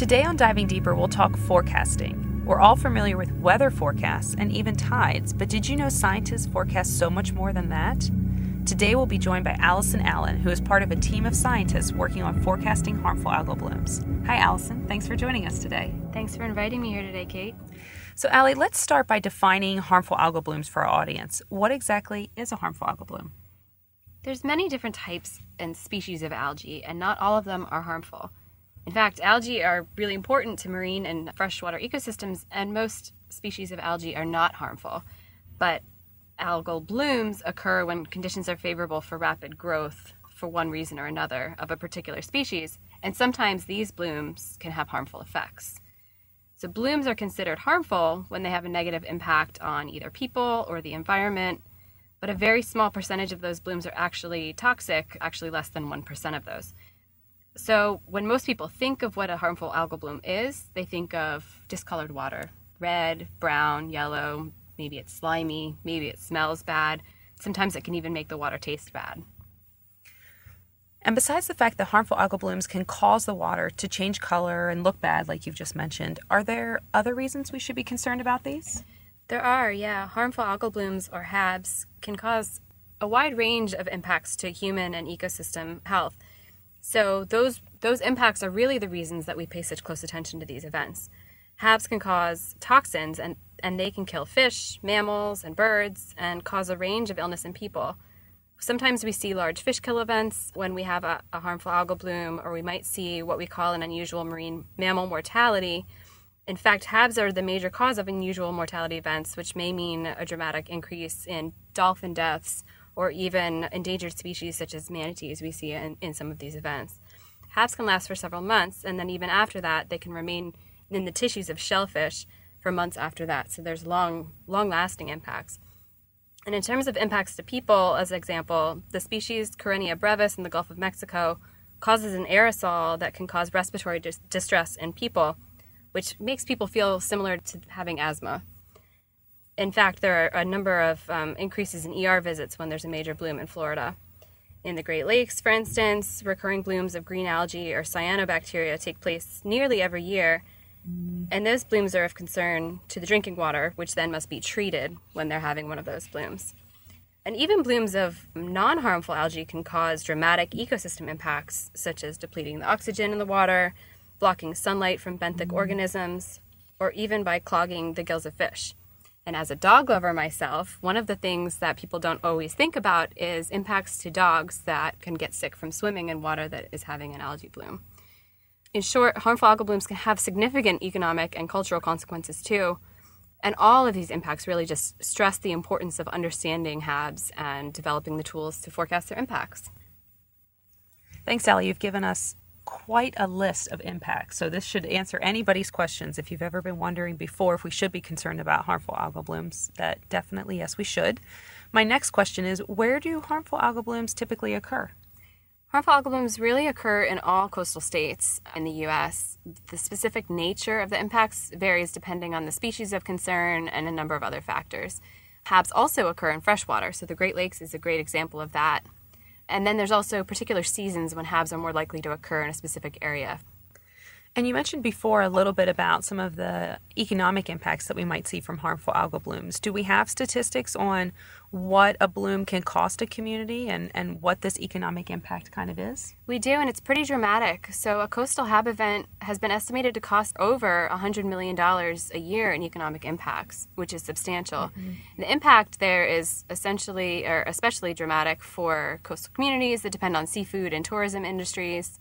Today on Diving Deeper, we'll talk forecasting. We're all familiar with weather forecasts and even tides, but did you know scientists forecast so much more than that? Today we'll be joined by Allison Allen, who is part of a team of scientists working on forecasting harmful algal blooms. Hi, Allison. Thanks for joining us today. Thanks for inviting me here today, Kate. So, Allie, let's start by defining harmful algal blooms for our audience. What exactly is a harmful algal bloom? There's many different types and species of algae, and not all of them are harmful. In fact, algae are really important to marine and freshwater ecosystems, and most species of algae are not harmful. But algal blooms occur when conditions are favorable for rapid growth for one reason or another of a particular species, and sometimes these blooms can have harmful effects. So, blooms are considered harmful when they have a negative impact on either people or the environment, but a very small percentage of those blooms are actually toxic, actually less than 1% of those. So, when most people think of what a harmful algal bloom is, they think of discolored water red, brown, yellow, maybe it's slimy, maybe it smells bad. Sometimes it can even make the water taste bad. And besides the fact that harmful algal blooms can cause the water to change color and look bad, like you've just mentioned, are there other reasons we should be concerned about these? There are, yeah. Harmful algal blooms or HABs can cause a wide range of impacts to human and ecosystem health. So those those impacts are really the reasons that we pay such close attention to these events. HABs can cause toxins and, and they can kill fish, mammals, and birds and cause a range of illness in people. Sometimes we see large fish kill events when we have a, a harmful algal bloom, or we might see what we call an unusual marine mammal mortality. In fact, HABs are the major cause of unusual mortality events, which may mean a dramatic increase in dolphin deaths or even endangered species such as manatees we see in, in some of these events. HABs can last for several months, and then even after that, they can remain in the tissues of shellfish for months after that. So there's long, long-lasting impacts. And in terms of impacts to people, as an example, the species Karenia brevis in the Gulf of Mexico causes an aerosol that can cause respiratory dis- distress in people, which makes people feel similar to having asthma. In fact, there are a number of um, increases in ER visits when there's a major bloom in Florida. In the Great Lakes, for instance, recurring blooms of green algae or cyanobacteria take place nearly every year, and those blooms are of concern to the drinking water, which then must be treated when they're having one of those blooms. And even blooms of non harmful algae can cause dramatic ecosystem impacts, such as depleting the oxygen in the water, blocking sunlight from benthic organisms, or even by clogging the gills of fish. And as a dog lover myself, one of the things that people don't always think about is impacts to dogs that can get sick from swimming in water that is having an algae bloom. In short, harmful algal blooms can have significant economic and cultural consequences too. And all of these impacts really just stress the importance of understanding HABs and developing the tools to forecast their impacts. Thanks, Allie. You've given us quite a list of impacts. So this should answer anybody's questions. If you've ever been wondering before if we should be concerned about harmful algal blooms, that definitely yes, we should. My next question is where do harmful algal blooms typically occur? Harmful algal blooms really occur in all coastal states in the U.S. The specific nature of the impacts varies depending on the species of concern and a number of other factors. HABs also occur in freshwater, so the Great Lakes is a great example of that. And then there's also particular seasons when HABs are more likely to occur in a specific area. And you mentioned before a little bit about some of the economic impacts that we might see from harmful algal blooms. Do we have statistics on what a bloom can cost a community and, and what this economic impact kind of is? We do, and it's pretty dramatic. So, a coastal HAB event has been estimated to cost over $100 million a year in economic impacts, which is substantial. Mm-hmm. The impact there is essentially or especially dramatic for coastal communities that depend on seafood and tourism industries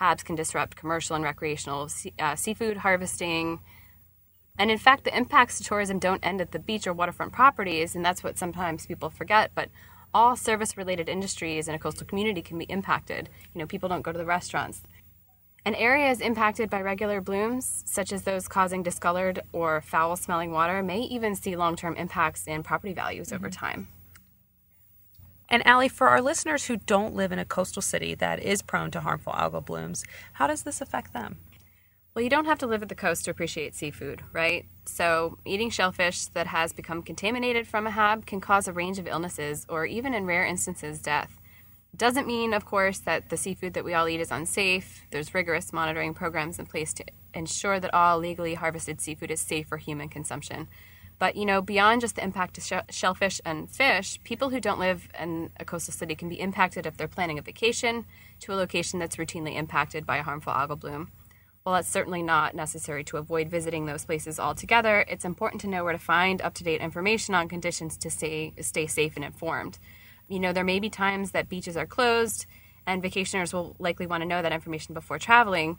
HABs can disrupt commercial and recreational uh, seafood harvesting. And in fact, the impacts to tourism don't end at the beach or waterfront properties, and that's what sometimes people forget. But all service related industries in a coastal community can be impacted. You know, people don't go to the restaurants. And areas impacted by regular blooms, such as those causing discolored or foul smelling water, may even see long term impacts in property values mm-hmm. over time. And Allie, for our listeners who don't live in a coastal city that is prone to harmful algal blooms, how does this affect them? Well, you don't have to live at the coast to appreciate seafood, right? So, eating shellfish that has become contaminated from a HAB can cause a range of illnesses or even in rare instances death. Doesn't mean, of course, that the seafood that we all eat is unsafe. There's rigorous monitoring programs in place to ensure that all legally harvested seafood is safe for human consumption. But you know, beyond just the impact to sh- shellfish and fish, people who don't live in a coastal city can be impacted if they're planning a vacation to a location that's routinely impacted by a harmful algal bloom. While it's certainly not necessary to avoid visiting those places altogether, it's important to know where to find up-to-date information on conditions to stay stay safe and informed. You know, there may be times that beaches are closed and vacationers will likely want to know that information before traveling.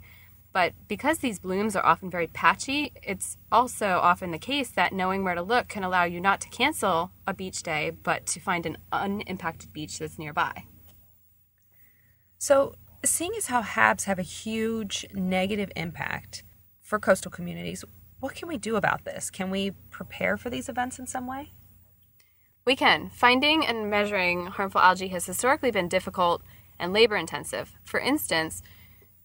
But because these blooms are often very patchy, it's also often the case that knowing where to look can allow you not to cancel a beach day, but to find an unimpacted beach that's nearby. So, seeing as how HABs have a huge negative impact for coastal communities, what can we do about this? Can we prepare for these events in some way? We can. Finding and measuring harmful algae has historically been difficult and labor intensive. For instance,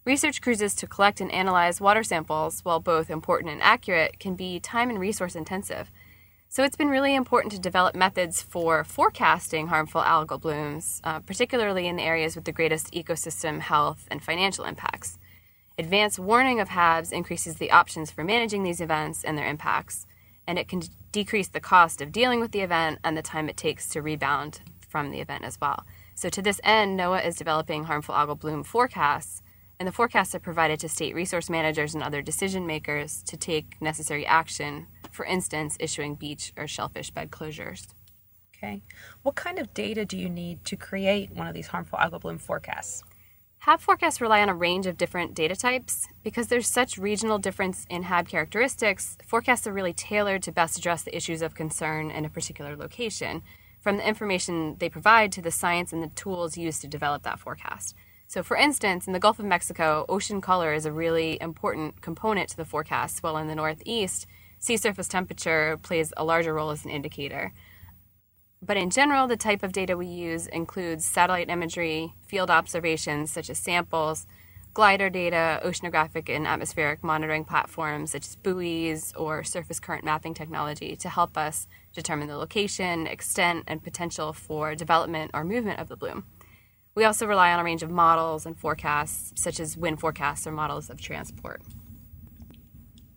research cruises to collect and analyze water samples, while both important and accurate, can be time and resource intensive. So it's been really important to develop methods for forecasting harmful algal blooms, uh, particularly in the areas with the greatest ecosystem health and financial impacts. Advanced warning of HABs increases the options for managing these events and their impacts, and it can decrease the cost of dealing with the event and the time it takes to rebound from the event as well. So, to this end, NOAA is developing harmful algal bloom forecasts, and the forecasts are provided to state resource managers and other decision makers to take necessary action, for instance, issuing beach or shellfish bed closures. Okay. What kind of data do you need to create one of these harmful algal bloom forecasts? HAB forecasts rely on a range of different data types. Because there's such regional difference in HAB characteristics, forecasts are really tailored to best address the issues of concern in a particular location from the information they provide to the science and the tools used to develop that forecast. So, for instance, in the Gulf of Mexico, ocean color is a really important component to the forecast, while in the Northeast, sea surface temperature plays a larger role as an indicator. But in general, the type of data we use includes satellite imagery, field observations such as samples, glider data, oceanographic and atmospheric monitoring platforms such as buoys or surface current mapping technology to help us determine the location, extent, and potential for development or movement of the bloom. We also rely on a range of models and forecasts, such as wind forecasts or models of transport.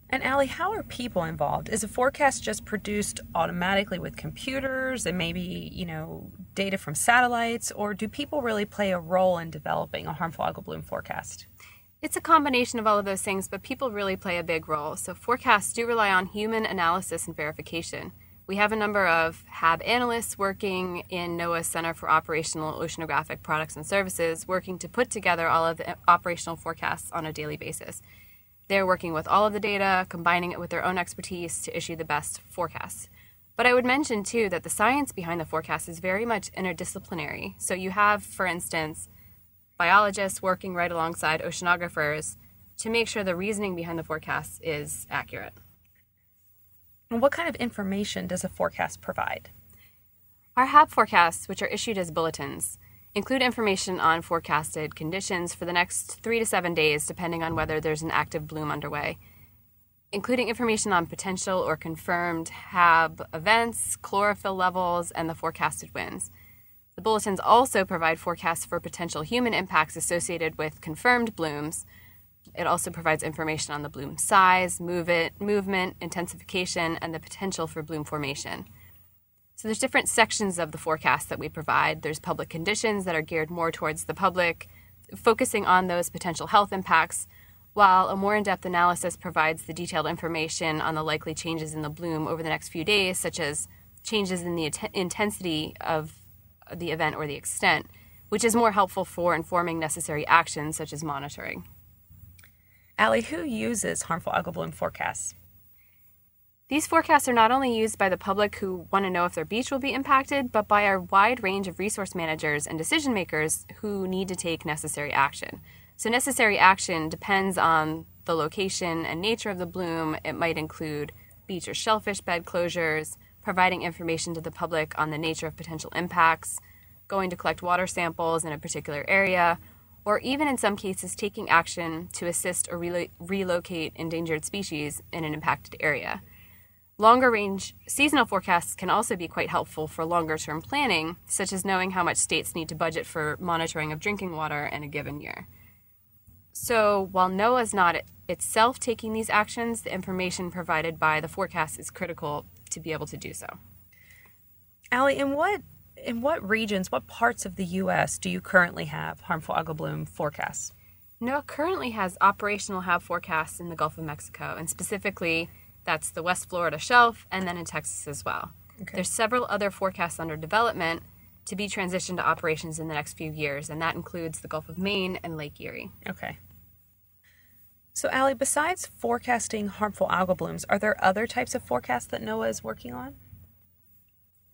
And Allie, how are people involved? Is a forecast just produced automatically with computers and maybe, you know, data from satellites, or do people really play a role in developing a harmful algal bloom forecast? It's a combination of all of those things, but people really play a big role. So forecasts do rely on human analysis and verification. We have a number of HAB analysts working in NOAA's Center for Operational Oceanographic Products and Services, working to put together all of the operational forecasts on a daily basis. They're working with all of the data, combining it with their own expertise to issue the best forecasts. But I would mention too that the science behind the forecast is very much interdisciplinary. So you have, for instance, biologists working right alongside oceanographers to make sure the reasoning behind the forecast is accurate. What kind of information does a forecast provide? Our HAB forecasts, which are issued as bulletins, include information on forecasted conditions for the next three to seven days, depending on whether there's an active bloom underway including information on potential or confirmed HAB events, chlorophyll levels, and the forecasted winds. The bulletins also provide forecasts for potential human impacts associated with confirmed blooms. It also provides information on the bloom size, move it, movement, intensification, and the potential for bloom formation. So there's different sections of the forecast that we provide. There's public conditions that are geared more towards the public, focusing on those potential health impacts while a more in depth analysis provides the detailed information on the likely changes in the bloom over the next few days, such as changes in the intensity of the event or the extent, which is more helpful for informing necessary actions such as monitoring. Allie, who uses harmful algal bloom forecasts? These forecasts are not only used by the public who want to know if their beach will be impacted, but by our wide range of resource managers and decision makers who need to take necessary action. So, necessary action depends on the location and nature of the bloom. It might include beach or shellfish bed closures, providing information to the public on the nature of potential impacts, going to collect water samples in a particular area, or even in some cases taking action to assist or relo- relocate endangered species in an impacted area. Longer range seasonal forecasts can also be quite helpful for longer term planning, such as knowing how much states need to budget for monitoring of drinking water in a given year. So while NOAA is not itself taking these actions, the information provided by the forecast is critical to be able to do so. Allie, in what in what regions, what parts of the U.S. do you currently have harmful algal bloom forecasts? NOAA currently has operational HAB forecasts in the Gulf of Mexico, and specifically that's the West Florida shelf and then in Texas as well. Okay. There's several other forecasts under development to be transitioned to operations in the next few years, and that includes the Gulf of Maine and Lake Erie. Okay. So, Allie, besides forecasting harmful algal blooms, are there other types of forecasts that NOAA is working on?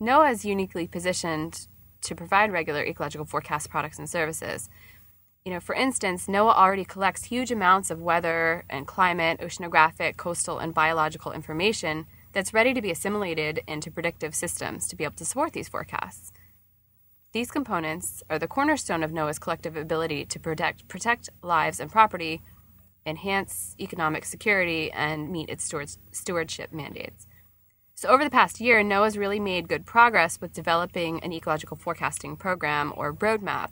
NOAA is uniquely positioned to provide regular ecological forecast products and services. You know, for instance, NOAA already collects huge amounts of weather and climate, oceanographic, coastal, and biological information that's ready to be assimilated into predictive systems to be able to support these forecasts. These components are the cornerstone of NOAA's collective ability to protect, protect lives and property, enhance economic security, and meet its stewardship mandates. So, over the past year, NOAA's really made good progress with developing an ecological forecasting program or roadmap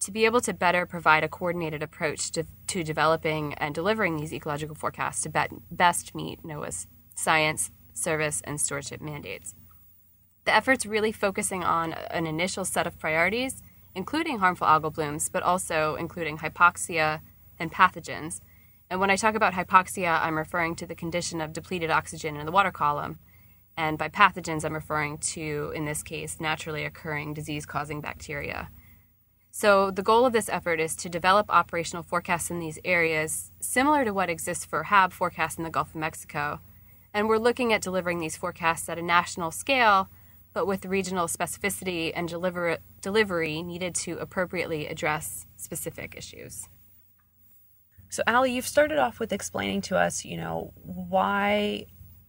to be able to better provide a coordinated approach to, to developing and delivering these ecological forecasts to be, best meet NOAA's science, service, and stewardship mandates. The effort's really focusing on an initial set of priorities, including harmful algal blooms, but also including hypoxia and pathogens. And when I talk about hypoxia, I'm referring to the condition of depleted oxygen in the water column and by pathogens, I'm referring to, in this case, naturally occurring disease causing bacteria. So, the goal of this effort is to develop operational forecasts in these areas similar to what exists for HAB forecasts in the Gulf of Mexico. And we're looking at delivering these forecasts at a national scale, but with regional specificity and deliver- delivery needed to appropriately address specific issues. So, Allie, you've started off with explaining to us, you know, why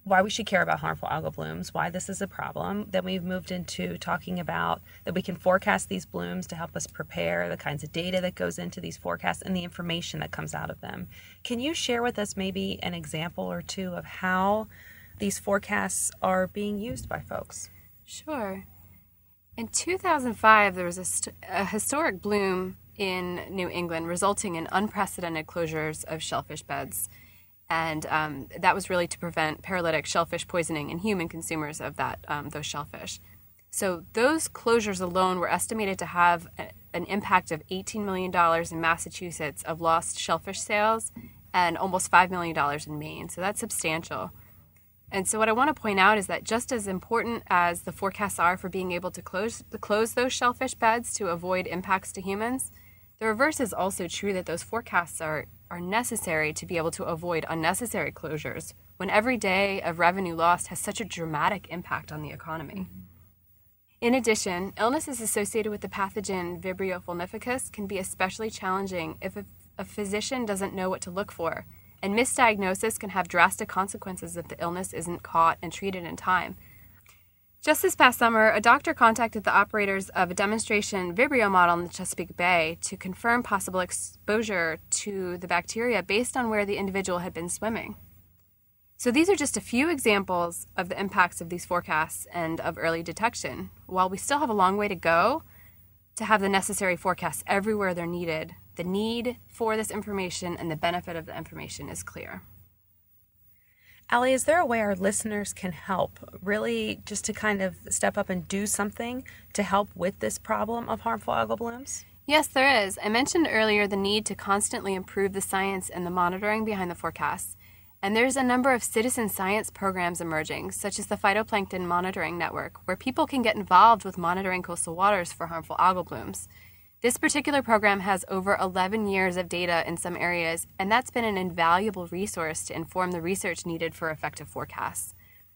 why we should care about harmful algal blooms, why this is a problem. Then we've moved into talking about that we can forecast these blooms to help us prepare, the kinds of data that goes into these forecasts, and the information that comes out of them. Can you share with us maybe an example or two of how these forecasts are being used by folks? Sure. In 2005, there was a, st- a historic bloom in New England, resulting in unprecedented closures of shellfish beds and um, that was really to prevent paralytic shellfish poisoning in human consumers of that um, those shellfish. So those closures alone were estimated to have a, an impact of $18 million in Massachusetts of lost shellfish sales and almost $5 million in Maine. So that's substantial. And so what I want to point out is that just as important as the forecasts are for being able to close, to close those shellfish beds to avoid impacts to humans, the reverse is also true that those forecasts are are necessary to be able to avoid unnecessary closures when every day of revenue lost has such a dramatic impact on the economy. Mm-hmm. In addition, illnesses associated with the pathogen Vibrio vulnificus can be especially challenging if a, a physician doesn't know what to look for, and misdiagnosis can have drastic consequences if the illness isn't caught and treated in time, just this past summer, a doctor contacted the operators of a demonstration Vibrio model in the Chesapeake Bay to confirm possible exposure to the bacteria based on where the individual had been swimming. So, these are just a few examples of the impacts of these forecasts and of early detection. While we still have a long way to go to have the necessary forecasts everywhere they're needed, the need for this information and the benefit of the information is clear. Allie, is there a way our listeners can help, really just to kind of step up and do something to help with this problem of harmful algal blooms? Yes, there is. I mentioned earlier the need to constantly improve the science and the monitoring behind the forecasts. And there's a number of citizen science programs emerging, such as the Phytoplankton Monitoring Network, where people can get involved with monitoring coastal waters for harmful algal blooms. This particular program has over 11 years of data in some areas, and that's been an invaluable resource to inform the research needed for effective forecasts.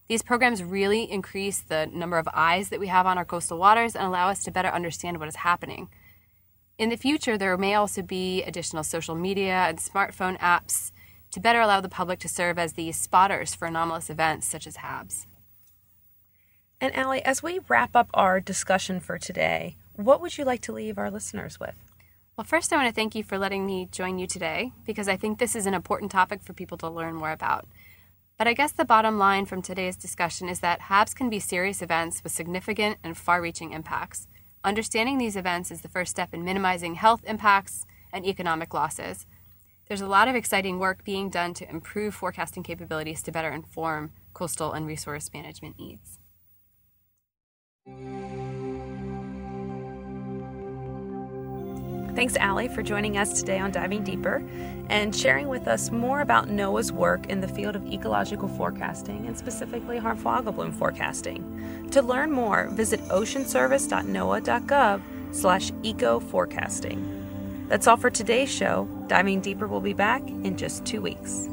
These programs really increase the number of eyes that we have on our coastal waters and allow us to better understand what is happening. In the future, there may also be additional social media and smartphone apps to better allow the public to serve as the spotters for anomalous events such as HABs. And Allie, as we wrap up our discussion for today, what would you like to leave our listeners with? Well, first, I want to thank you for letting me join you today because I think this is an important topic for people to learn more about. But I guess the bottom line from today's discussion is that HABs can be serious events with significant and far reaching impacts. Understanding these events is the first step in minimizing health impacts and economic losses. There's a lot of exciting work being done to improve forecasting capabilities to better inform coastal and resource management needs. Thanks, Allie, for joining us today on Diving Deeper and sharing with us more about NOAA's work in the field of ecological forecasting and specifically harmful algal bloom forecasting. To learn more, visit oceanservice.noaa.gov slash eco-forecasting. That's all for today's show. Diving Deeper will be back in just two weeks.